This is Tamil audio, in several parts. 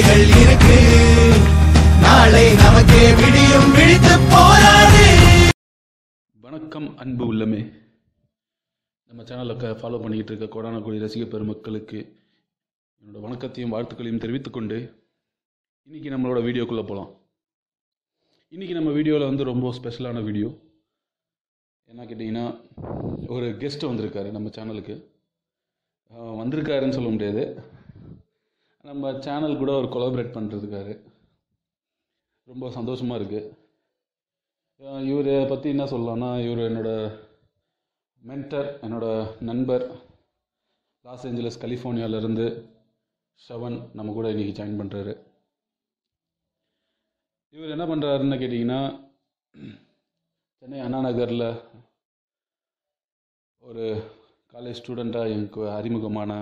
வேலைகள் இருக்கு. நாளை நமக்கே விடியும் விழித்து போராடு. வணக்கம் அன்பு உள்ளமே. நம்ம சேனலை ஃபாலோ பண்ணிக்கிட்டு இருக்க கோடானக்குடி ரசிக பெருமக்களுக்கு என்னோடய வணக்கத்தையும் வாழ்த்துக்களையும் தெரிவித்துக்கொண்டு இன்றைக்கி நம்மளோட வீடியோக்குள்ளே போகலாம் இன்றைக்கி நம்ம வீடியோவில் வந்து ரொம்ப ஸ்பெஷலான வீடியோ என்ன கேட்டிங்கன்னா ஒரு கெஸ்ட் வந்திருக்காரு நம்ம சேனலுக்கு வந்திருக்காருன்னு சொல்ல முடியாது. நம்ம சேனல் கூட ஒரு கொலாபரேட் பண்ணுறதுக்காரு ரொம்ப சந்தோஷமாக இருக்குது இவரை பற்றி என்ன சொல்லலாம்னா இவர் என்னோட மென்டர் என்னோட நண்பர் லாஸ் ஏஞ்சலஸ் கலிஃபோர்னியாவிலேருந்து ஷவன் நம்ம கூட இன்றைக்கி ஜாயின் பண்ணுறாரு இவர் என்ன பண்ணுறாருன்னு கேட்டிங்கன்னா சென்னை அண்ணா நகரில் ஒரு காலேஜ் ஸ்டூடெண்ட்டாக எனக்கு அறிமுகமான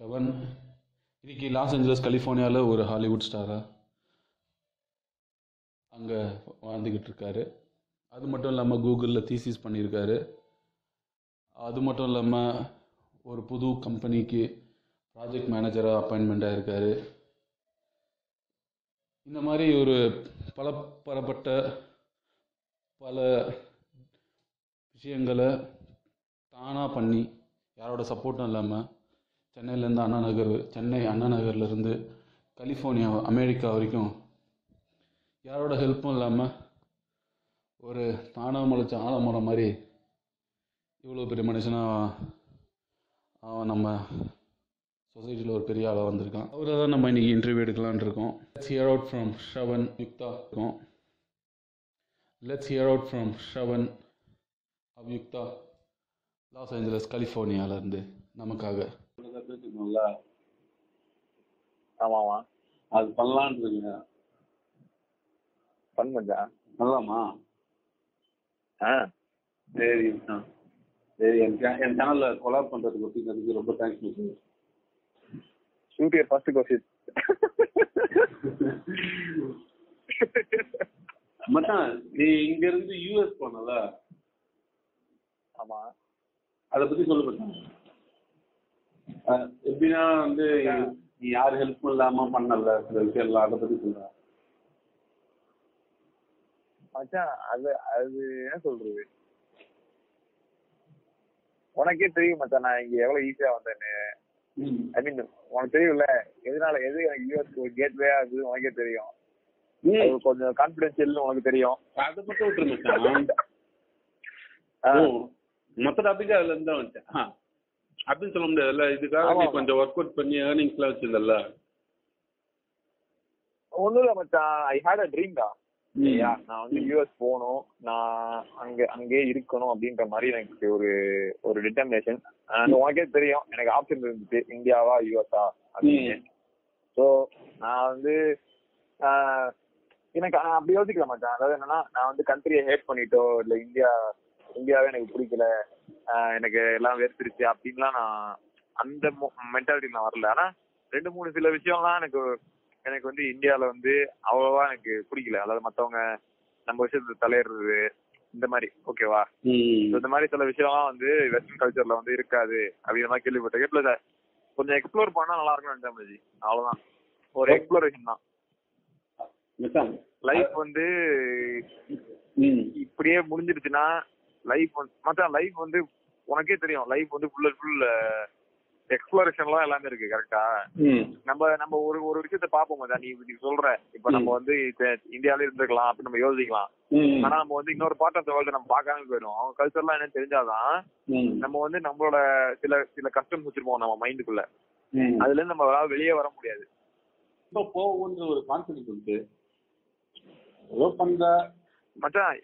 ஷவன் இன்னைக்கு லாஸ் ஏஞ்சலஸ் கலிஃபோர்னியாவில் ஒரு ஹாலிவுட் ஸ்டாராக அங்கே வாழ்ந்துக்கிட்டு இருக்காரு. அது மட்டும் இல்லாமல் கூகுளில் தீசிஸ் பண்ணியிருக்காரு. அது மட்டும் இல்லாமல் ஒரு புது கம்பெனிக்கு ப்ராஜெக்ட் மேனேஜராக அப்பாயின்மெண்ட் ஆயிருக்காரு. இந்த மாதிரி ஒரு பல பலப்பட்ட பல விஷயங்களை தானாக பண்ணி யாரோட சப்போர்ட்டும் இல்லாமல் சென்னையிலேருந்து அண்ணா நகர் சென்னை அண்ணா நகர்லேருந்து கலிஃபோர்னியா அமெரிக்கா வரைக்கும் யாரோட ஹெல்ப்பும் இல்லாமல் ஒரு தானாக முளைச்ச ஆலமரம் மாதிரி இவ்வளோ பெரிய மனுஷனாக அவன் நம்ம சொசைட்டியில் ஒரு பெரிய ஆளாக வந்திருக்கான். அவரை தான் நம்ம இன்றைக்கி இன்டர்வியூ எடுக்கலான் இருக்கோம். Let's hear out from Shavan Yukta இருக்கும் let's hear out from Shavan Avyukta Los Angeles கலிஃபோர்னியாவிலேருந்து நமக்காக. பேசணும்ல ஆமாமா அது பண்ணலான்னு இருக்கீங்க மச்சான் பண்ணலாமா? ஆ. சரி. சரி என் என் சேனல்ல கொலாப் பண்றதுக்கு ஒப்பிக்கிறதுக்கு ரொம்ப thanks miss shoot first question மச்சான் நீ இங்க இருந்து யூஎஸ் போனல? ஆமா. அதை பத்தி சொல்லு மச்சான். அஹ், எப்படின்னா வந்து நீ யார் ஹெல்ப்பும் இல்லாம பண்ணல சில விஷயம்லாம் அதை பத்தி சொல்ற மச்சான் அது அது என்ன சொல்றது? உனக்கே தெரியும் மச்சான் நான் இங்க எவ்வளவு ஈஸியா வந்தேன்னு. ஐ மீன் உனக்கு தெரியும்ல எதனால எது எனக்கு யூஎஸ் கேட்வே ஆகுது உனக்கே தெரியும். கொஞ்சம் கான்பிடென்ஷியல் உனக்கு தெரியும். அதை மட்டும் விட்டுரு மச்சான். ஆ, ஓ, மொத்த டாபிக் அதுல இருந்து ஆ. அப்படின்னு சொல்ல முடியாதுல்ல? இதுக்காக நீ. கொஞ்சம் ஒர்க் அவுட் பண்ணி ஏர்னிங்ஸ் எல்லாம் வச்சிருந்தல்ல? ஒண்ணும் இல்ல மச்சான். I hate a dream. சரியா நான் வந்து யூஎஸ் போகணும். நான் அங்க அங்கேயே இருக்கணும் அப்படின்ற மாதிரி எனக்கு ஒரு ஒரு டிட்டர்மினேஷன் உனக்கே தெரியும் எனக்கு ஆப்ஷன் இருந்துச்சு. இந்தியாவா யூஎஸ்ஆ அப்படின்னு. ஸோ நான் வந்து எனக்கு நான் அப்படி யோசிக்கல மாட்டேன் அதாவது என்னன்னா நான் வந்து கண்ட்ரியை ஹேட் பண்ணிட்டோ இல்ல இந்தியா இந்தியாவே எனக்கு பிடிக்கல. எனக்கு எல்லாம் வெறுத்துருச்சு அப்படின்லாம் நான் அந்த மென்டாலிட்டி நான் வரல ஆனா ரெண்டு மூணு சில விஷயம்லாம் எனக்கு எனக்கு வந்து இந்தியால வந்து அவ்வளவா எனக்கு பிடிக்கல அதாவது மத்தவங்க நம்ம விஷயத்துல தலையிடுறது இந்த மாதிரி ஓகேவா. இந்த மாதிரி சில விஷயம்லாம் வந்து வெஸ்டர்ன் கல்ச்சர்ல வந்து இருக்காது அப்படின்ற மாதிரி கேள்விப்பட்டேன் பிளஸ் கொஞ்சம் எக்ஸ்ப்ளோர் பண்ணா நல்லா இருக்கும்னு நினைச்சேன். அவ்வளவுதான் ஒரு எக்ஸ்ப்ளோரேஷன் தான். லைஃப் வந்து. இப்படியே முடிஞ்சிருச்சுன்னா லைஃப் வந்து மச்சான் லைஃப் வந்து உனக்கே தெரியும். லைஃப் வந்து ஃபுல் ஃபுல் எக்ஸ்ப்ளோரேஷன்லாம் எல்லாமே இருக்கு கரெக்டா. நம்ம நம்ம ஒரு ஒரு விஷயத்த பாப்போம் மச்சான். நீ நீ சொல்ற. இப்ப நம்ம வந்து இந்தியாவில இருந்திருக்கலாம் அப்படின்னு நம்ம யோசிக்கலாம். ஆனா நம்ம வந்து இன்னொரு பார்ட் ஆஃப் த வேர்ல்டு நம்ம பார்க்காம போயிடும் அவங்க கல்ச்சர்லாம் என்னன்னு தெரிஞ்சாதான். நம்ம வந்து நம்மளோட சில சில கஷ்டம் வச்சிருப்போம் நம்ம மைண்டுக்குள்ள. அதுல இருந்து நம்ம வெளியே வர முடியாது. இப்ப போகுன்ற ஒரு கான்ஃபிடன்ஸ் இருக்கு. ஏதோ பண்ற மச்சான்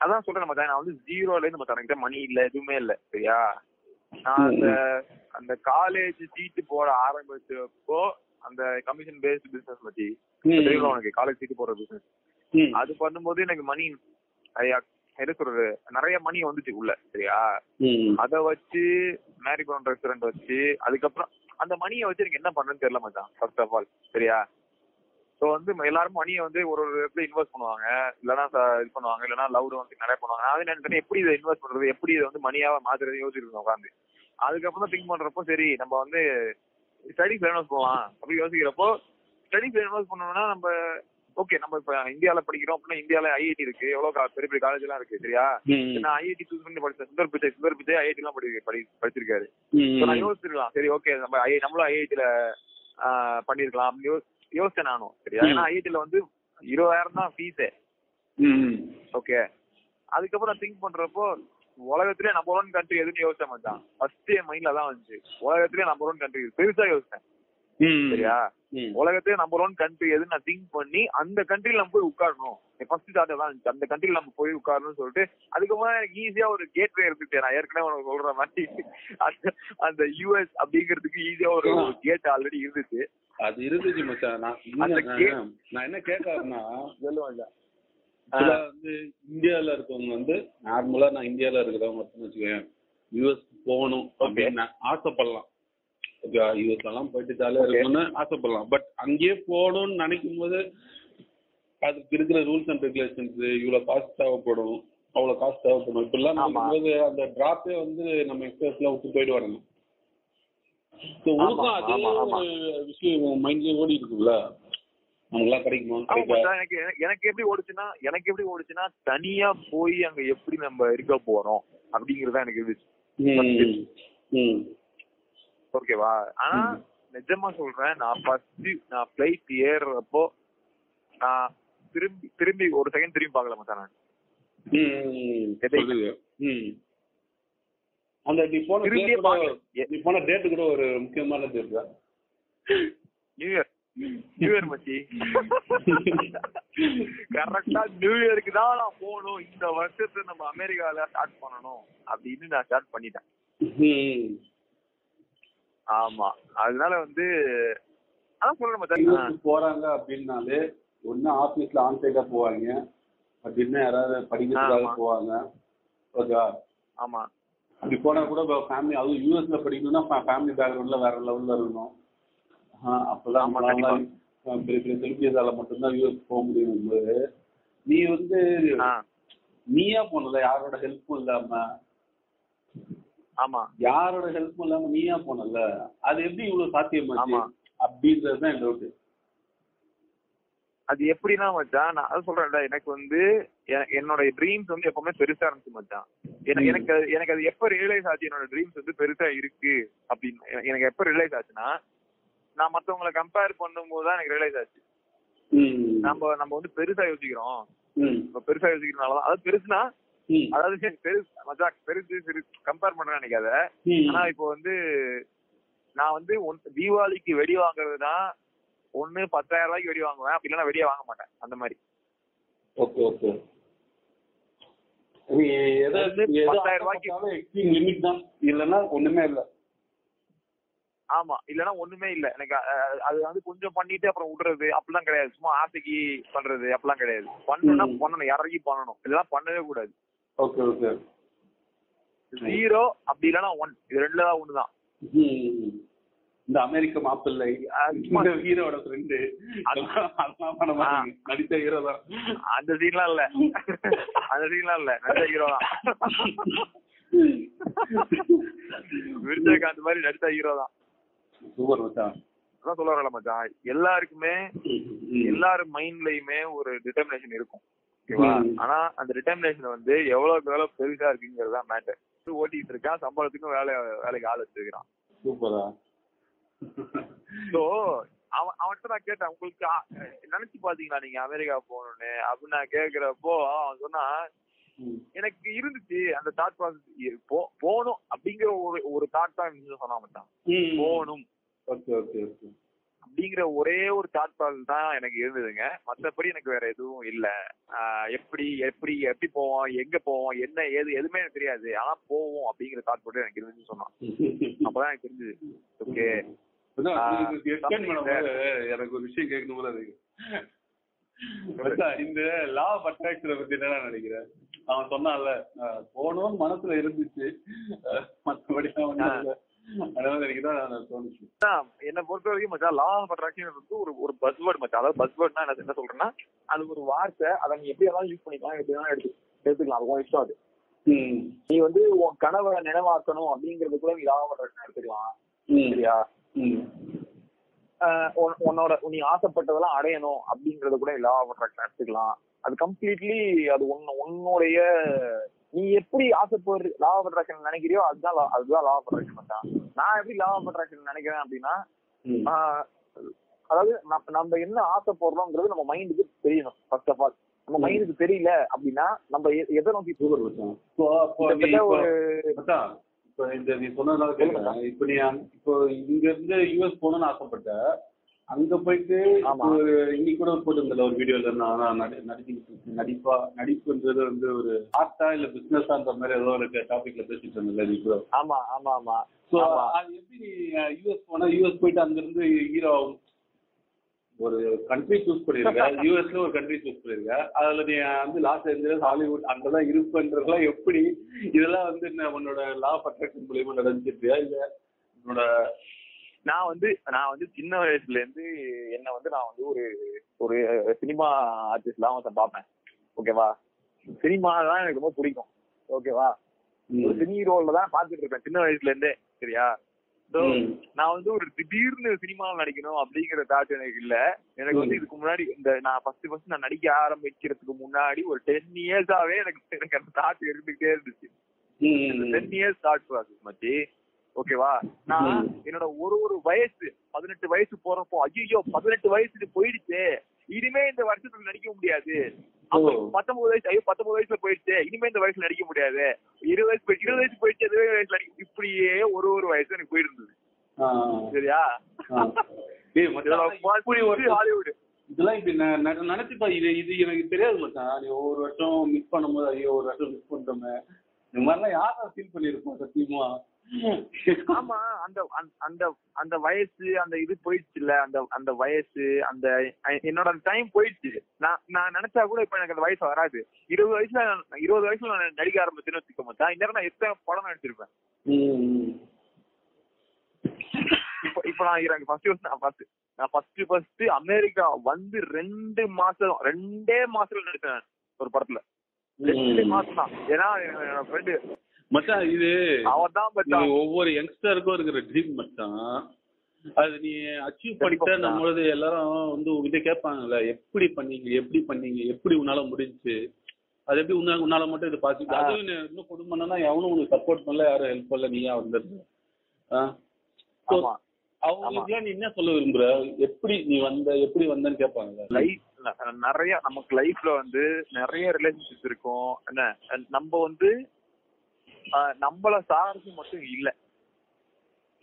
அதான் சொல்றேன் மச்சான் நான் வந்து ஜீரோல இருந்து என்கிட்ட மணி இல்ல எதுவுமே இல்ல. சரியா? நான் அந்த அந்த காலேஜ் சீட்டு போட ஆரம்பிச்சப்போ அந்த கமிஷன் பேஸ்ட் பிசினஸ் பத்தி தெரியுமா உனக்கு காலேஜ் சீட்டு போடுற பிசினஸ். அது பண்ணும்போது எனக்கு மணி என்ன சொல்றது நிறைய மணி வந்துச்சு உள்ள சரியா. அத வச்சு மேரி பிரவுன் ரெஸ்டாரண்ட் வச்சு அதுக்கப்புறம் அந்த மணியை வச்சு எனக்கு என்ன பண்றேன்னு தெரியல மச்சான் ஃபர்ஸ்ட் ஆஃப் ஆல் சரியா? ஸோ வந்து எல்லாரும் மணியை வந்து ஒரு ஒரு இடத்துல இன்வெஸ்ட் பண்ணுவாங்க. இல்லைன்னா ச- இது பண்ணுவாங்க. இல்லைன்னா லவ் வந்து நிறைய பண்ணுவாங்க. வந்து நினைக்கிறேன் எப்படி இதை இன்வெஸ்ட் பண்றது? எப்படி இதை வந்து மணியாவா மாத்துறது யோசிச்சிருக்கோம் உட்காந்து அதுக்கப்புறம் தான் திங்க் பண்றப்போ சரி நம்ம வந்து ஸ்டடிஸ் இன்வெஸ்ட் பண்ணலாம் அப்படி யோசிக்கிறப்போ ஸ்டடிஸ் இன்வெஸ்ட் பண்ணணும்னா நம்ம ஓகே நம்ம இப்ப இந்தியால படிக்கிறோம் அப்படின்னா இந்தியால ஐஐடி இருக்கு. எவ்வளவு பெரிய பெரிய காலேஜ் எல்லாம் இருக்கு சரியா? நான் ஐஐடி சூஸ் பண்ணி படிச்சேன் சுந்தர் பிச்சை சுந்தர் பிச்சை ஐஐடி எல்லாம் படி படி- படிச்சிருக்காரு. நான் யோசிச்சிருக்கலாம். சரி ஓகே நம்ம ஐ நம்மளும் ஐஐடில பண்ணிருக்கலாம் அப்படின்னு யோசி- யோசிச்சேன் நானும். சரியா. ஏன்னா ஐஐடில வந்து இருபதாயிரம் தான் ஃபீஸே ஓகே அதுக்கப்புறம் திங்க் பண்றப்போ உலகத்திலே நம்பர் ஒன் கண்ட்ரி எதுன்னு யோசிச்ச மாட்டான் ஃபர்ஸ்ட் என் மைண்ட்ல தான் வந்துச்சு. உலகத்திலே நம்பர் ஒன் கண்ட்ரி பெருசா யோசிச்சேன். சரியா? உலகத்திலே நம்பர் ஒன் கண்ட்ரி எதுன்னு நான் திங்க் பண்ணி அந்த கண்ட்ரில நம்ம போய் உட்காரணும். ஃபர்ஸ்ட் தாட் தான் இருந்துச்சு. அந்த கண்ட்ரில நம்ம போய் உட்காரணும்னு சொல்லிட்டு அதுக்கப்புறம் எனக்கு ஈஸியா ஒரு கேட்வே இருந்துச்சு. நான் ஏற்கனவே உனக்கு சொல்ற மாதிரி. அந்த அந்த யூஎஸ் அப்படிங்கிறதுக்கு ஈஸியா ஒரு கேட் ஆல்ரெடி இருந்துச்சு. அது இருந்துச்சு மச்சான். நான் நான் என்ன கேட்க வரேன்னா சொல்லுவாங்க. சில வந்து இந்தியால இருக்கவங்க வந்து நார்மலா நான் இந்தியால இருக்கிறவங்க வச்சுக்கோங்க யூஎஸ் போகணும் அப்படின்னு ஆசைப்படலாம். ஓகே யூஎஸ் எல்லாம் போயிட்டு ஜாலியா. இருக்கணும்னு ஆசைப்படலாம். பட் அங்கேயே போகணும்னு நினைக்கும் போது அதுக்கு இருக்கிற ரூல்ஸ் அண்ட் ரெகுலேஷன்ஸ் இவ்வளவு காசு தேவைப்படும் அவ்வளவு காசு தேவைப்படும். இப்பெல்லாம் போது அந்த டிராப்பே வந்து நம்ம எக்ஸ்பிரஸ்ல விட்டு போயிட்டு வரணும் ஸோ ஆமா, உனக்கும் அதே ஆமா, ஆமா. ஒரு விஷயம் மைண்ட்லயே ஓடி இருக்குல்ல எனக்கு எனக்கு எப்படி ஓடுச்சுன்னா எனக்கு எப்படி ஓடுச்சுன்னா தனியா போய் அங்க எப்படி நம்ம இருக்க போறோம் அப்படிங்கறத எனக்கு இருந்துச்சு ஓகேவா? ஆனா நிஜமா சொல்றேன் நான் ஃபர்ஸ்ட் நான் பிளைட் ஏறுறப்போ நான் திரும்பி திரும்பி ஒரு செகண்ட் திரும்பி பார்க்கல மச்சான் நான். அந்த நீ போன. நீ போன டேட் கூட ஒரு முக்கியமான டேட் தான் நியூ இயர் நியூ இயர் மச்சி கரெக்டா நியூ இயருக்கு தான் நான் போகணும். இந்த வருஷத்தை நம்ம அமெரிக்கால ஸ்டார்ட் பண்ணணும் அப்படின்னு நான் ஸ்டார்ட் பண்ணிட்டேன். ஆமா. அதனால வந்து அதான் மச்சான் யூஎஸ்க்கு போறாங்க அப்படின்னாலே ஒண்ணு ஆபீஸ்ல ஆன்சைட்டா போவாங்க. அப்படின்னா யாராவது படிக்கிறதுக்காக. போவாங்க. ஓகே ஆமா. அப்படி போனா கூட ஃபேமிலி அதுவும் யூஎஸ்ல படிக்கணும்னா ஃபேமிலி பேக்ரவுண்ட்ல வேற லெவல்ல இருக்கணும். அப்பதான் பெரிய பெரிய செலிபிரிட்டிஸால மட்டும்தான் யூஎஸ் போக முடியும் நீ வந்து நீயா போனல யாரோட ஹெல்ப்பும் இல்லாம? ஆமா. யாரோட ஹெல்ப்பும் இல்லாம நீயா போனல அது எப்படி இவ்வளவு சாத்தியமாச்சு? ஆமா. அப்படின்றது தான் என் டவுட் அது எப்படின்னா மச்சான் நான் அதான் சொல்றேன்ல எனக்கு வந்து என்னோட ட்ரீம்ஸ் வந்து எப்பவுமே பெருசா இருந்துச்சு மச்சான். எனக்கு அது- எனக்கு அது எப்ப ரியலைஸ் ஆச்சு என்னோட ட்ரீம்ஸ் வந்து பெருசா இருக்கு அப்படின்னு. எனக்கு எப்ப ரியலைஸ் ஆச்சுன்னா நான் மத்தவங்கள கம்பேர் பண்ணும்போது தான் எனக்கு ரியலைஸ் ஆச்சு. நம்ம நம்ம வந்து பெருசா யோசிக்கிறோம். பெருசா யோசிக்கிறதுனாலதான். அதாவது பெருசுனா அதாவது பெருசு மச்சான் பெருசு பெருசு கம்பேர் பண்றேன் நினைக்காத. ஆனா இப்போ வந்து நான் வந்து தீபாவளிக்கு வெடி வாங்குறதுனா ஒண்ணு பத்தாயிரம் ரூபாய்க்கு வெடி வாங்குவேன். அப்படி இல்லைன்னா வெடியே வாங்க மாட்டேன். அந்த மாதிரி. Okay okay. 10,000 ரூபாய்க்கு- limit தான். இல்லைன்னா ஒண்ணுமே இல்ல. ஆமா இல்லன்னா ஒண்ணுமே இல்ல. எனக்கு அது வந்து கொஞ்சம் பண்ணிட்டு அப்புறம் விடுறது அப்படிலாம் கிடையாது. சும்மா ஆசைக்கு பண்றது அப்படிலாம் கிடையாது. பண்ணணும்னா. பண்ணணும். இறங்கி பண்ணணும். இதெல்லாம் பண்ணவே கூடாது. Okay okay. ஜீரோ அப்படி இல்லைன்னா ஒன் இது ரெண்டுல தான் ஒண்ணுதான் இந்த அமெரிக்க மாப்பிள்ளை இந்த ஹீரோட ஃப்ரெண்டு அதெல்லாம் நடித்த ஹீரோ தான். அந்த சீன்லாம் இல்ல. அந்த சீன்லாம் இல்ல. நடிச்ச ஹீரோ தான். விருஜயகாந்த் மாதிரி நடிச்ச ஹீரோ தான். சூப்பர் மச்சான். அதான் சொல்ல வரல மச்சான் எல்லாருக்குமே எல்லாரும் மைண்ட்லயுமே ஒரு டிட்டர்மினேஷன் இருக்கும். ஓகேவா. ஆனா அந்த டிட்டர்மினேஷன் வந்து எவ்வளவுக்கு எவ்வளவு பெருசா இருக்குங்கிறது தான் மேட்டர் ஓட்டிட்டு இருக்கான் சம்பளத்துக்கும் வேலை வேலைக்கு ஆள் வச்சிருக்கான் சூப்பரா சோ அவன் அவன்கிட்ட நான் கேட்டேன் உங்களுக்கு நினைச்சு பாத்தீங்களா நீங்க அமெரிக்கா போகணும்னு? அப்படின்னு நான் கேக்குறப்போ அவன் சொன்னா. எனக்கு இருந்துச்சு அந்த தாட் ப்ராசஸ் போகணும் அப்படிங்கிற ஒரு ஒரு தாட் தான் சொன்னா மச்சான் ம். போகணும். அப்படிங்கிற ஒரே ஒரு தாட் ப்ராசஸ் தான் எனக்கு இருந்ததுங்க. மத்தபடி எனக்கு வேற எதுவும் இல்ல. எப்படி எப்படி எப்படி போவோம் எங்க போவோம் என்ன ஏது எதுவுமே எனக்கு தெரியாது. ஆனா போவோம் அப்படிங்கிற தாட் மட்டும் எனக்கு இருந்துச்சு சொன்னான். அப்பதான் எனக்கு தெரிஞ்சது. ஓகே எனக்கு ஒரு விஷயம் கேட்கணும் போல இருக்கு. இந்த லா ஆஃப் அட்ராக்ஷனை பத்தி என்ன நினைக்கிறேன் அவன் சொன்னான்ல போகணும்னு மனசுல இருந்துச்சு. தோணுச்சு. என்ன பொறுத்த வரைக்கும் மச்சான் லா ஆஃப் அட்ராக்ஷன் வந்து ஒரு ஒரு பஸ்வேர்ட் மச்சான். அதாவது பஸ்வேர்ட்னா என்ன என்ன சொல்றேன்னா அது ஒரு வார்த்தை அதை நீ எப்படி வேணாலும் யூஸ் பண்ணிக்கலாம் எப்படி வேணாலும் எடுத்து எடுத்துக்கலாம். அது இஷ்டம் அது. நீ வந்து உன் கனவை நினைவாக்கணும் அப்படிங்கறது கூட நீ லா ஆஃப் அட்ராக்ஷன் எடுத்துக்கலாம். சரியா? உன்னோட நீ ஆசைப்பட்டதெல்லாம் அடையணும் அப்படிங்கறத கூட லா ஆஃப் அட்ராக்ஷன் எடுத்துக்கலாம் அது கம்ப்ளீட்லி அது உன்ன உன்னுடைய நீ எப்படி ஆசைப்படுற லா ஆஃப் அட்ராக்ஷன் நினைக்கிறியோ அதுதான் அதுதான் லா ஆஃப் அட்ராக்ஷன் தான். நான் எப்படி லா ஆஃப் அட்ராக்ஷன் நினைக்கிறேன் அப்படின்னா அதாவது நம்ம- நம்ம என்ன ஆசைப்படுறோங்கிறது நம்ம மைண்டுக்கு தெரியணும் ஃபர்ஸ்ட் ஆஃப் ஆல் நம்ம மைண்டுக்கு தெரியல அப்படின்னா நம்ம எதை நோக்கி ஒரு இப்போ இந்த நீ சொன்னதுனால கேட்கிறேன் இப்போ நீ இப்போ இங்க இருந்து யூஎஸ் போகணும்னு ஆசைப்பட்ட அங்க போயிட்டு இன்னைக்கு கூட போட்டிருந்தல ஒரு வீடியோல நான் நான் நடி நடிச்சுக்கிட்டு இருக்கேன். நடிப்பா நடிப்புன்றது வந்து ஒரு ஆர்ட்டா இல்ல பிசினஸான்ற மாதிரி ஏதோ ஒரு டாபிக்ல பேசிட்டு இருந்தல நீ கூட. ஆமா ஆமா ஆமா. ஆமா. அது எப்படி நீ யூஎஸ் போனா யூஎஸ் போயிட்டு அங்க இருந்து ஹீரோ ஒரு கண்ட்ரி சூஸ் பண்ணிருக்க யூஎஸ்ல ஒரு கண்ட்ரி சூஸ் பண்ணிருக்க அதுல நீ வந்து லாஸ் ஏஞ்சலஸ் ஹாலிவுட் அங்கதான் இருப்பன்றதெல்லாம் எப்படி? இதெல்லாம் வந்து என்ன உன்னோட லா ஆஃப் அட்ராக்ஷன் மூலியமா நடந்துச்சிருக்கியா? இல்ல உன்னோட நான் வந்து நான் வந்து சின்ன வயசுல இருந்து என்ன வந்து நான் வந்து ஒரு ஒரு சினிமா ஆர்டிஸ்ட்லாம் வந்து பார்ப்பேன். ஓகேவா சினிமா தான் எனக்கு ரொம்ப பிடிக்கும். ஓகேவா ஒரு சினி ரோல்ல தான் பாத்துட்டு இருப்பேன் சின்ன வயசுல இருந்தே. சரியா. நான் வந்து ஒரு திடீர்னு சினிமாவில் நடிக்கணும் அப்படிங்கிற தாட் எனக்கு இல்ல. எனக்கு வந்து இதுக்கு முன்னாடி இந்த நான் ஃபர்ஸ்ட் ஃபர்ஸ்ட் நான் நடிக்க ஆரம்பிக்கிறதுக்கு முன்னாடி ஒரு டென் இயர்ஸாவே எனக்கு எனக்கு அந்த தாட் இருந்துகிட்டே இருந்துச்சு. டென் இயர்ஸ் தாட் ப்ராசஸ் மச்சி ஓகேவா நான். என்னோட ஒரு ஒரு வயசு பதினெட்டு வயசு போறப்போ ஐயோ பதினெட்டு வயசுக்கு போயிடுச்சு. இனிமே இந்த வருஷத்துல நடிக்க முடியாது. பத்தொன்பது வயசு ஐயோ பத்தொன்பது வயசுல போயிடுச்சு. இனிமே இந்த வயசுல நடிக்க முடியாது. இருபது வயசு இருபது வயசு போயிடுச்சு இருபது வயசுல நடிக்க இப்படியே ஒரு ஒரு வயசு எனக்கு போயிருந்தது. சரியா? ஹாலிவுட் இதெல்லாம் இப்படி நினைச்சுப்பா இது இது எனக்கு தெரியாது மச்சான். நீ ஒவ்வொரு வருஷம் மிஸ் பண்ணும்போது ஐயோ ஒரு வருஷம் மிஸ் பண்ணிட்டோமே. இந்த மாதிரிலாம் யாரா ஃபீல் பண்ணிருப்போம் சத்தியமா ஆமா அந்த அந்த- அந்த அந்த வயசு அந்த இது போயிடுச்சு இல்ல அந்த அந்த வயசு அந்த என்னோட டைம் போயிடுச்சு. நான் நான் நினைச்சா கூட இப்ப எனக்கு அந்த வயசு வராது. இருபது வயசுல இருபது வயசுல நான் நடிக்க ஆரம்பிச்சேன்னு வச்சுக்க மாட்டேன் இந்நேரம் நான் எத்தனை படம் நடிச்சிருப்பேன்? இப்ப இப்ப நான் எனக்கு ஃபர்ஸ்ட் வருஷம் நான் ஃபர்ஸ்ட் நான் ஃபர்ஸ்ட் ஃபர்ஸ்ட் அமெரிக்கா வந்து ரெண்டு மாசம் ரெண்டே மாசத்துல நடிச்சேன் ஒரு படத்துல. ரெண்டு மாசம் தான் ஏன்னா என்னோட ஃப்ரெண்டு மச்சான் இது அவன் தான் இது பச்சான் ஒவ்வொரு யங்ஸ்டருக்கும் இருக்கிற ட்ரீம் மச்சான். அது நீ அச்சீவ் பண்ணிட்ட. நம்மளது எல்லாரும் வந்து உங்ககிட்ட கேட்பாங்கல்ல எப்படி பண்ணீங்க எப்படி பண்ணீங்க எப்படி உன்னால முடிஞ்சுச்சு அது எப்படி உன்னால உன்னால மட்டும் இது ஆ. அதுவும் இன்னும் குடும்பம்னா எவனும் உனக்கு சப்போர்ட் பண்ணல யாரும் ஹெல்ப் பண்ணல நீயா ஆமா. அவங்களுக்குலாம் நீ என்ன சொல்ல விரும்புற? எப்படி நீ வந்த எப்படி வந்தன்னு கேட்பாங்கல்ல. லைஃப் நிறைய நமக்கு லைஃப்ல வந்து நிறைய ரிலேஷன்ஷிப்ஸ் இருக்கும். என்ன நம்ம வந்து நம்மள சார்ந்து மட்டும் இல்ல.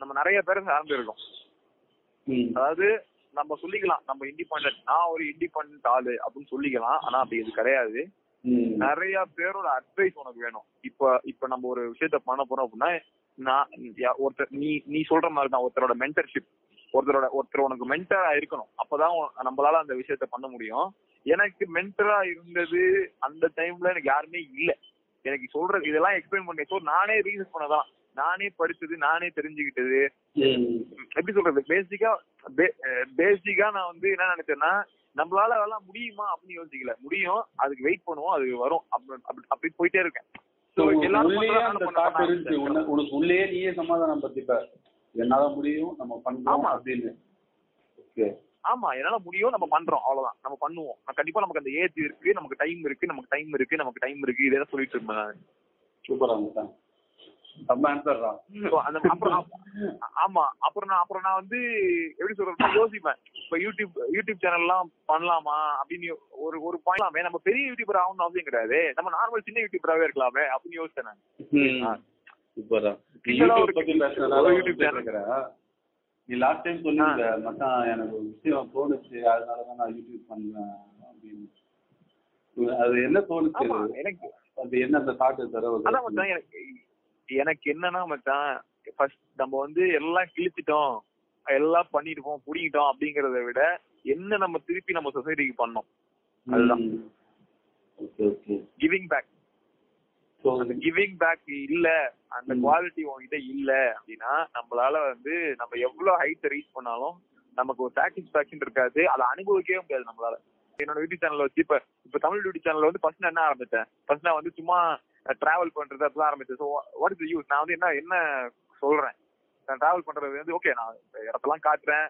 நம்ம நிறைய பேரை சார்ந்து இருக்கோம். அதாவது நம்ம சொல்லிக்கலாம் நம்ம இண்டிபெண்டன்ட் நான் ஒரு இண்டிபெண்டன்ட் ஆளு அப்படின்னு சொல்லிக்கலாம் ஆனா அப்படி இது கிடையாது. நிறைய பேரோட அட்வைஸ் உனக்கு வேணும். இப்ப இப்ப நம்ம ஒரு விஷயத்த பண்ண போறோம் அப்படின்னா நான் ஒருத்தர் நீ நீ சொல்ற மாதிரி தான் ஒருத்தரோட மென்டர்ஷிப் ஒருத்தரோட ஒருத்தர் உனக்கு மென்டரா இருக்கணும். அப்பதான் நம்மளால அந்த விஷயத்த பண்ண முடியும். எனக்கு மென்டரா இருந்தது அந்த டைம்ல எனக்கு யாருமே இல்ல. எனக்கு சொல்றது இதெல்லாம் எக்ஸ்பிளைன் பண்ணி. ஸோ நானே ரீசர்ச் பண்ணதான். நானே படிச்சது நானே தெரிஞ்சுக்கிட்டது. எப்படி சொல்றது? பேசிக்கா பேசிக்கா நான் வந்து என்ன நினைச்சேன்னா நம்மளால அதெல்லாம் முடியுமா அப்படின்னு யோசிக்கல. முடியும். அதுக்கு வெயிட் பண்ணுவோம். அது வரும். அப்படி போயிட்டே இருக்கேன். உள்ளேயே நீயே சமாதானம் பத்திப்ப என்னால முடியும் நம்ம பண்றோம் ஆமா. அப்படின்னு. ஓகே ஆமா என்னால முடியும் நம்ம பண்றோம். அவ்வளவுதான். நம்ம பண்ணுவோம். கண்டிப்பா நமக்கு அந்த ஏஜ் இருக்கு நமக்கு டைம் இருக்கு நமக்கு டைம் இருக்கு நமக்கு டைம் இருக்கு. இதே சொல்லிட்டு இருப்பேன். சூப்பரா அப்~ ஆமா அப்புறம் நான் அப்புறம் நான் வந்து எப்படி சொல்றதுன்னா யோசிப்பேன். இப்ப யூடியூப் யூடியூப் சேனல் எல்லாம் பண்ணலாமா அப்படின்னு ஒரு ஒரு பாயிண்ட் நம்ம பெரிய யூடியூபர் ஆகணும்னு அவசியம் கிடையாது. நம்ம நார்மல் சின்ன யூடியூபராகவே இருக்கலாமே அப்படின்னு யோசிச்சேன் நான். நீ லாஸ்ட் டைம் சொன்னீங்க மச்சான் எனக்கு ஒரு விஷயம் தோணுச்சு அதனாலதான் நான் யூடியூப் பண்ணேன் அப்படின்னு. அது என்ன தோணுச்சு? எனக்கு அது என்ன அந்த தாட் தர அதான் மச்சான் எனக்கு எனக்கு என்னன்னா மச்சான் ஃபர்ஸ்ட் நம்ம வந்து எல்லாம் கிழிச்சிட்டோம் எல்லாம் பண்ணிருப்போம் புடிங்கிட்டோம் அப்படிங்கறத விட என்ன நம்ம திருப்பி நம்ம சொசைட்டிக்கு பண்ணோம். அதுதான். Okay okay. Giving back so அந்த கிவிங் பேக் இல்ல அந்த. குவாலிட்டி உங்ககிட்ட இல்ல அப்படின்னா நம்மளால வந்து நம்ம எவ்வளவு ஹைட் ரீச் பண்ணாலும் நமக்கு ஒரு சாட்டிஸ்பாக்சன் இருக்காது. அதை அனுபவிக்கவே முடியாது நம்மளால. என்னோட யூடியூப் சேனல் வச்சு இப்ப இப்ப தமிழ் யூடியூப் சேனல் வந்து ஃபர்ஸ்ட் நான் என்ன ஆரம்பிச்சேன் ஃபர்ஸ்ட் நான் வந்து சும்மா டிராவல் பண்றது அப்பதான் ஆரம்பிச்சேன் ஸோ வாட் இஸ் யூஸ் நான் வந்து என்ன என்ன சொல்றேன்? நான் டிராவல் பண்றது வந்து ஓகே நான் இடத்தெல்லாம் காட்டுறேன்.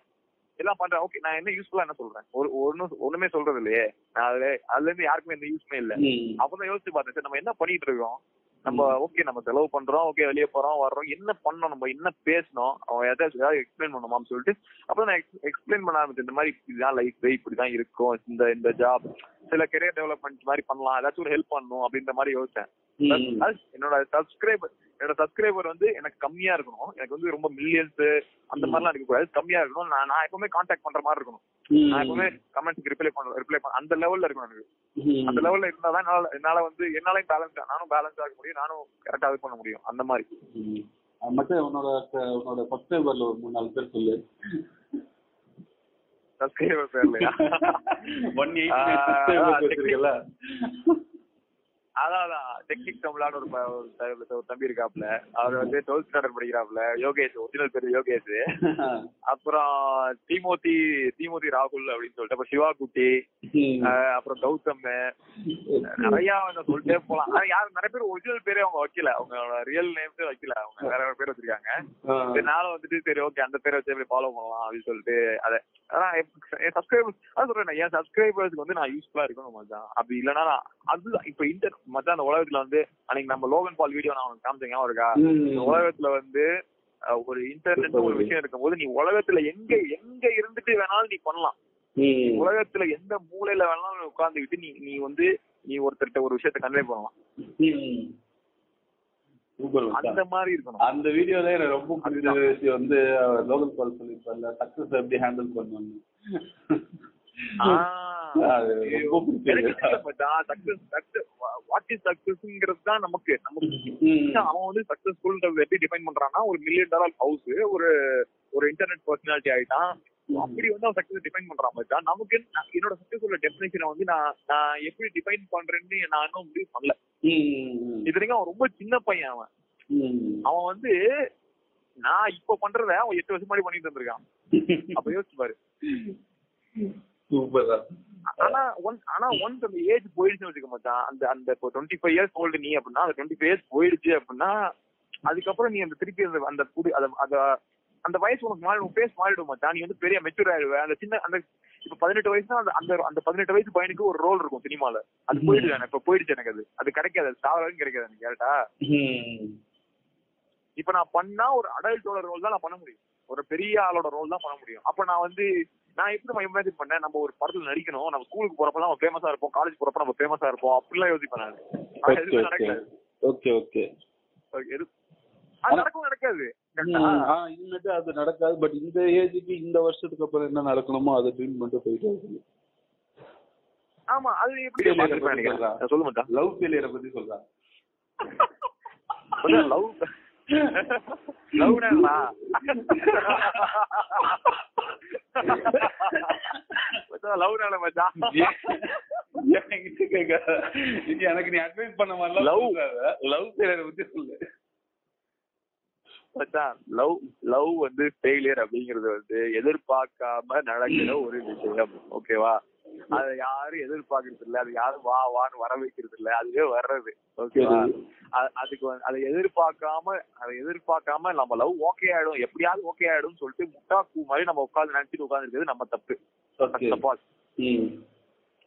எல்லாம் பண்றேன். ஓகே நான் என்ன யூஸ்ஃபுல்லா என்ன சொல்றேன்? ஒரு ஒன்னும் ஒண்ணுமே சொல்றது இல்லையே நான் அதுல அதுல இருந்து யாருக்குமே எந்த யூஸ்மே இல்ல. அப்பதான் யோசிச்சு பார்த்தேன். சரி நம்ம என்ன பண்ணிட்டு இருக்கோம்? நம்ம ஓகே நம்ம செலவு பண்றோம். ஓகே வெளியே போறோம் வர்றோம். என்ன பண்ணோம்? நம்ம என்ன பேசணும் அவன் ஏதாச்சும் ஏதாவது எக்ஸ்பிளைன் பண்ணுமான்னு சொல்லிட்டு அப்பதான் நான் எக்ஸ்பிளைன் பண்ண ஆரம்பிச்சேன். இந்த மாதிரி இதுதான் லைஃப் இப்படிதான் இருக்கும். இந்த இந்த ஜாப் சில கெரியர் டெவலப்மெண்ட் மாதிரி பண்ணலாம். ஏதாச்சும் ஒரு ஹெல்ப் பண்ணணும் அப்படின்ற மாதிரி யோசிச்சேன். என்னோட சப்ஸ்கிரைபர் என்னோட சப்ஸ்கிரைபர் வந்து எனக்கு கம்மியா இருக்கணும். எனக்கு வந்து ரொம்ப மில்லியன்ஸ் அந்த மாதிரிலாம் இருக்க கூடாது கம்மியா இருக்கணும். நான் நான் எப்பவுமே கான்டாக்ட் பண்ற மாதிரி இருக்கணும். நான் எப்பவுமே கமெண்ட்ஸ்க்கு ரிப்ளை பண்ண ரிப்ளை பண்ண அந்த லெவல்ல இருக்கணும் எனக்கு. அந்த லெவல்ல இருந்தாதான் என்னால என்னால வந்து என்னாலையும் பேலன்ஸ் நானும் பேலன்ஸ் ஆக முடியும். நானும் கரெக்டா இது பண்ண முடியும். அந்த மாதிரி. மட்டும் உன்னோட உன்னோட சப்ஸ்கிரைபர்ல ஒரு மூணு நாலு பேர் சொல்லு. சப்ஸ்கிரைபர் பேர்லயா ஒன் எயிட்டி அதான் டெக்னிக் தமிழான்னு ஒரு தம்பி இருக்காப்ல அவர் வந்து டுவெல்த் ஸ்டாண்டர்ட் படிக்கிறாப்ல யோகேஷ் ஒரிஜினல் பேர் யோகேஷ். அப்புறம் தீமோதி தீமோதி ராகுல் அப்படின்னு சொல்லிட்டு அப்புறம் சிவா குட்டி அப்புறம் கௌதம். நிறைய வந்து சொல்லிட்டே போலாம். ஆனா யாரும் நிறைய பேர் ஒரிஜினல் பேரே அவங்க வைக்கல. அவங்களோட ரியல் நேம்ஸே வைக்கல. அவங்க வேற வேற பேர் வச்சிருக்காங்க. சரி, நானும் வந்துட்டு சரி ஓகே அந்த பேரை வச்சு ஃபாலோ பண்ணலாம் அப்படின்னு சொல்லிட்டு அதை அதான் சப்ஸ்கிரைபர்ஸ் அதான் சொல்றேன் என் சப்ஸ்கிரைபர்ஸ்க்கு வந்து நான் யூஸ்ஃபுல்லா இருக்கணும் அப்படி இல்லைன்னா அதுதான் இப்ப இன்டர் மச்சான் அந்த உலகத்துல வந்து அன்னைக்கு நம்ம லோகன் பால் வீடியோ நான் உனக்கு ஞாபகம் இருக்கா? உலகத்துல வந்து ஒரு இன்டர்நெட் ஒரு விஷயம் இருக்கும்போது நீ உலகத்துல எங்க எங்க இருந்துட்டு வேணாலும் நீ பண்ணலாம். உலகத்துல எந்த மூலையில வேணாலும் உட்கார்ந்துகிட்டு நீ நீ வந்து நீ ஒருத்தர்கிட்ட ஒரு விஷயத்த கன்வே பண்ணலாம். அந்த மாதிரி இருக்கணும். அந்த வீடியோல எனக்கு ரொம்ப பிடிச்ச விஷயம் வந்து லோகல் கால் சொல்லியிருப்பார்ல சக்சஸ் எப்படி ஹேண்டில் பிடிச்சது. வாட் இஸ் சக்சஸ்ங்கிறது தான் நமக்கு நமக்கு அவன் வந்து சக்சஸ்ஃபுல் எப்படி டிஃபைன் பண்றான்னா ஒரு மில்லியன் டாலர் ஹவுஸ் ஒரு ஒரு இன்டர்நெட் பர்சனாலிட்டி ஆயிட்டான். அப்படி வந்து அவன் சக்சஸ் டிஃபைன் பண்றான் மச்சான் நமக்கு என்ன- என்னோட சக்சஸ் உள்ள டெஃபினேஷனை வந்து நான் நான் எப்படி டிஃபைன் பண்றேன்னு நான் இன்னும் முடிவு பண்ணல. இது வரைக்கும் அவன் ரொம்ப சின்ன பையன் அவன். அவன் வந்து நான் இப்ப பண்றத அவன் எட்டு வருஷம் முன்னாடி பண்ணிட்டு இருந்திருக்கான். அப்ப யோசிச்சு பாரு. சூப்பர் ஆனா ஒன் ஆனா ஒன்ஸ் அந்த ஏஜ் போயிடுச்சுன்னு வச்சுக்க மச்சான் அந்த அந்த இப்போ டுவெண்ட்டி ஃபைவ் இயர்ஸ் ஓல்டு நீ அப்படின்னா அந்த டுவெண்ட்டி ஃபைவ் இயர்ஸ் போயிடுச்சு அப்படின்னா அதுக்கப்புறம் நீ அந்த திருப்பி அந்த அந்த புடி அத அந்த வயசு உனக்கு மாறி உன் பேஸ் மாறிடும் மச்சான். நீ வந்து பெரிய மெச்சூர் ஆயிடுவ. அந்த சின்ன அந்த இப்ப பதினெட்டு வயசுனா அந்த அந்த அந்த பதினெட்டு வயசு பையனுக்கு ஒரு ரோல் இருக்கும் சினிமால. அது எனக்கு. இப்ப போயிடுச்சு எனக்கு அது. அது கிடைக்காது. அது கிடைக்காது எனக்கு கேட்டா இப்ப நான் பண்ணா ஒரு அடல்ட்டோட ரோல் தான் நான் பண்ண முடியும். ஒரு பெரிய ஆளோட ரோல் தான் பண்ண முடியும். அப்ப நான் வந்து நான் எப்படி இமேஜின் பண்ணேன்? நம்ம ஒரு படத்துல நடிக்கணும். நம்ம ஸ்கூலுக்கு போறப்ப நம்ம ஃபேமஸா இருப்போம். காலேஜ் போறப்ப நம்ம ஃபேமஸா இருப்போம். அப்படிலாம் யோசிப்பேன் நான். ஓகே ஓகே அது நடக்கும் நடக்காது? இனிமேட்டு அது நடக்காது. பட் இந்த ஏஜுக்கு இந்த வருஷத்துக்கு அப்புறம் என்ன நடக்கணுமோ அதை ட்ரீம் பண்ணிட்டு போயிட்டே இருக்கு ஆமா அது எப்படி Failure பார்த்திருப்பேன் பத்தி நினைக்கிறேன். சொல்றா. சொல்ல மாட்டான். லவ் ஃபெயிலியரை பத்தி சொல்றான் லவ் லவ்னா லவ்னால மச்சான். எனக்கு நீ அட்வைஸ் பண்ண மாதிரிலாம் Love. லவ் ஃபெயிலியரை பத்தி சொல்லு. மச்சான் லவ் லவ் வந்து ஃபெயிலியர் அப்படிங்கிறது வந்து எதிர்பார்க்காம நடக்கிற ஒரு விஷயம். ஓகேவா அத யாரும் எதிர்பார்க்கறது இல்ல. அது யாரும் வா வான்னு வர வைக்கிறது இல்ல. அதுவே வர்றது. ஓகேவா அதுக்கு அதை எதிர்பார்க்காம அதை எதிர்பார்க்காம நம்ம லவ் ஓகே ஆயிடும். எப்படியாவது ஓகே ஆயிடும் சொல்லிட்டு முட்டா பூ மாதிரி நம்ம உட்கார்ந்து நினைச்சிட்டு உட்கார்ந்து நம்ம தப்பு.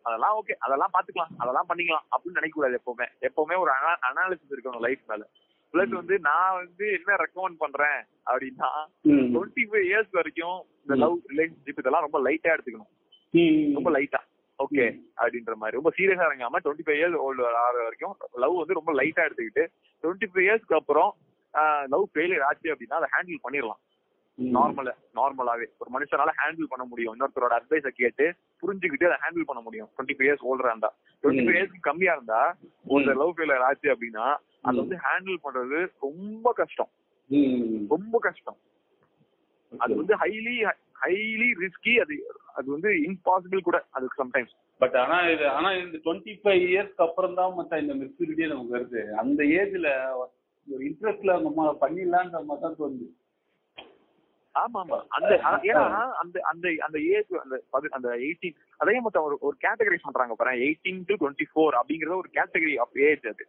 அதெல்லாம் ஓகே அதெல்லாம் பாத்துக்கலாம். அதெல்லாம் பண்ணிக்கலாம். அப்படின்னு நினைக்க கூடாது எப்பவுமே. எப்பவுமே ஒரு அனாலிசிஸ் இருக்கணும் லைஃப் மேல. பிளஸ் வந்து நான் வந்து என்ன ரெக்கமெண்ட் பண்றேன் அப்படின்னா. டுவெண்ட்டி ஃபைவ் இயர்ஸ் வரைக்கும் இந்த. லவ் ரிலேஷன்ஷிப் இதெல்லாம் ரொம்ப லைட்டா எடுத்துக்கணும். ரொம்ப லைட்டா ஓகே அப்படின்ற மாதிரி. ரொம்ப சீரியஸா இறங்காம டுவெண்ட்டி ஃபைவ் இயர்ஸ் ஓல்டு ஆகிற வரைக்கும் லவ் வந்து ரொம்ப லைட்டா எடுத்துக்கிட்டு டுவெண்ட்டி ஃபைவ் இயர்ஸ்க்கு அப்புறம் லவ் ஃபெயிலியர் ஆச்சு அப்படின்னா அதை ஹேண்டில் பண்ணிடலாம். நார்மலா நார்மலாவே ஒரு மனுஷனால ஹேண்டில் பண்ண முடியும். இன்னொருத்தரோட அட்வைஸை கேட்டு புரிஞ்சுக்கிட்டு அதை ஹேண்டில் பண்ண முடியும். டுவெண்ட்டி ஃபைவ் இயர்ஸ் ஓல்டரா இருந்தா. டுவெண்ட்டி ஃபைவ் இயர்ஸ்க்கு கம்மியா இருந்தா ஒரு லவ் ஃபெயிலியர் ஆச்சு அப்படின்னா அதை வந்து ஹேண்டில் பண்றது ரொம்ப கஷ்டம். ரொம்ப கஷ்டம். அது வந்து ஹைலி ஹைலி ரிஸ்கி அது அது வந்து இம்பாசிபிள் கூட அதுக்கு சம்டைம்ஸ் பட் ஆனா இது ஆனா இந்த டுவெண்ட்டி ஃபைவ் இயர்ஸ்க்கு அப்புறம் தான் மச்சான் இந்த மெச்சூரிட்டியே நமக்கு வருது. அந்த ஏஜ்ல ஒரு இன்ட்ரெஸ்ட்ல நம்ம பண்ணிடலான்ற மாதிரி தான் தோணுது. ஆமா ஆமா அந்த ஏன்னா அந்த அந்த அந்த ஏஜ் அந்த அந்த எயிட்டீன் அதே மொத்தம் ஒரு ஒரு கேட்டகரைஸ் பண்றாங்க பாரு எயிட்டீன் டு டுவெண்ட்டி ஃபோர் அப்படிங்கறது ஒரு கேட்டகரி ஆஃப் ஏஜ் அது.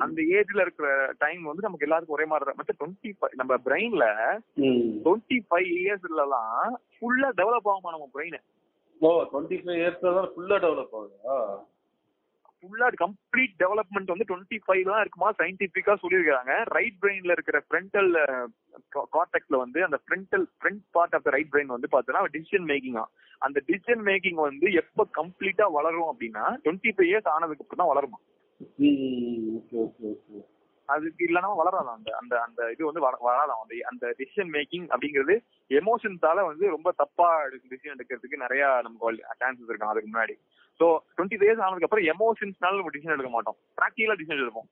அந்த ஏஜ்ல இருக்கிற டைம் வந்து நமக்கு எல்லாருக்கும் ஒரே மாதிரி தான் மற்ற டுவெண்ட்டி நம்ம பிரெயின்ல. டுவெண்ட்டி ஃபைவ் இயர்ஸ்லாம் ஃபுல்லா டெவலப் ஆகுமா நம்ம பிரெயின் ஓ டுவெண்ட்டி ஃபைவ் இயர்ஸ் தான் ஃபுல்லா டெவலப் ஆகுதா? ஃபுல்லா கம்ப்ளீட் டெவலப்மெண்ட் வந்து டுவெண்ட்டி ஃபைவ் தான் இருக்குமா? சயின்டிபிக்கா சொல்லியிருக்காங்க ரைட் பிரெயின்ல இருக்கிற ஃப்ரண்டல் கார்டெக்ஸ்ல வந்து அந்த frontal front part of the right brain வந்து பார்த்தோன்னா டிசிஷன் மேக்கிங்கா அந்த டிசிஷன் மேக்கிங் வந்து எப்ப கம்ப்ளீட்டா வளரும் அப்படின்னா டுவெண்ட்டி ஃபைவ் இயர்ஸ் ஆனதுக்கு அப்புறம் தான் வளருமா? அதுக்கு இல்லைன்னா வளராதான் அந்த அந்த அந்த இது வந்து வள- வராதாம் அந்த அந்த டிசிஷன் மேக்கிங் அப்படிங்கிறது எமோஷன்ஸால வந்து ரொம்ப தப்பா டிசிஷன் எடுக்கிறதுக்கு நிறைய நமக்கு சான்சஸ் இருக்கும் அதுக்கு முன்னாடி. ஸோ டுவெண்ட்டி இயர்ஸ் ஆனதுக்கு அப்புறம் எமோஷன்ஸ்னால நம்ம டிசிஷன் எடுக்க மாட்டோம். ப்ராக்டிகலா டிசிஷன் எடுப்போம்.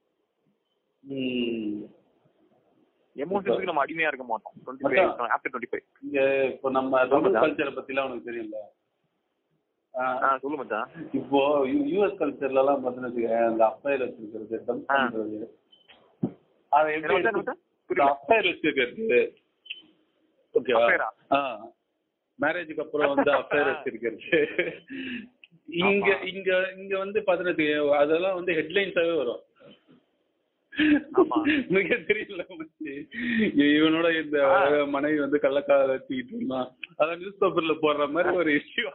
எமோஷன்ஸ்க்கு நம்ம அடிமையா இருக்க மாட்டோம். Twenty five after twenty five இங்க இப்போ நம்ம தமிழ். கல்ச்சரை பத்திலாம் உனக்கு ஆ. சொல்லு மச்சான். இப்போ யூஎஸ் கல்ச்சர்ல எல்லாம் பாத்தீங்கன்னா அந்த அஃபைர் வச்சிருக்கிறது ஆ. பண்றது. அதை எப்படி வச்சிருக்கிறது. ஓகேவா? ஆ? மேரேஜுக்கு அப்புறம் வந்து அஃபைர் வச்சிருக்கிறது. இங்க. இங்க இங்க வந்து பாத்தீங்கன்னா அதெல்லாம் வந்து ஹெட்லைன்ஸாவே வரும். மிக தெரியல. இவனோட இந்த. மனைவி வந்து கள்ளக்காத வச்சுக்கிட்டு இருந்தான் அத நியூஸ் பேப்பர்ல போடுற மாதிரி ஒரு இஷ்யூ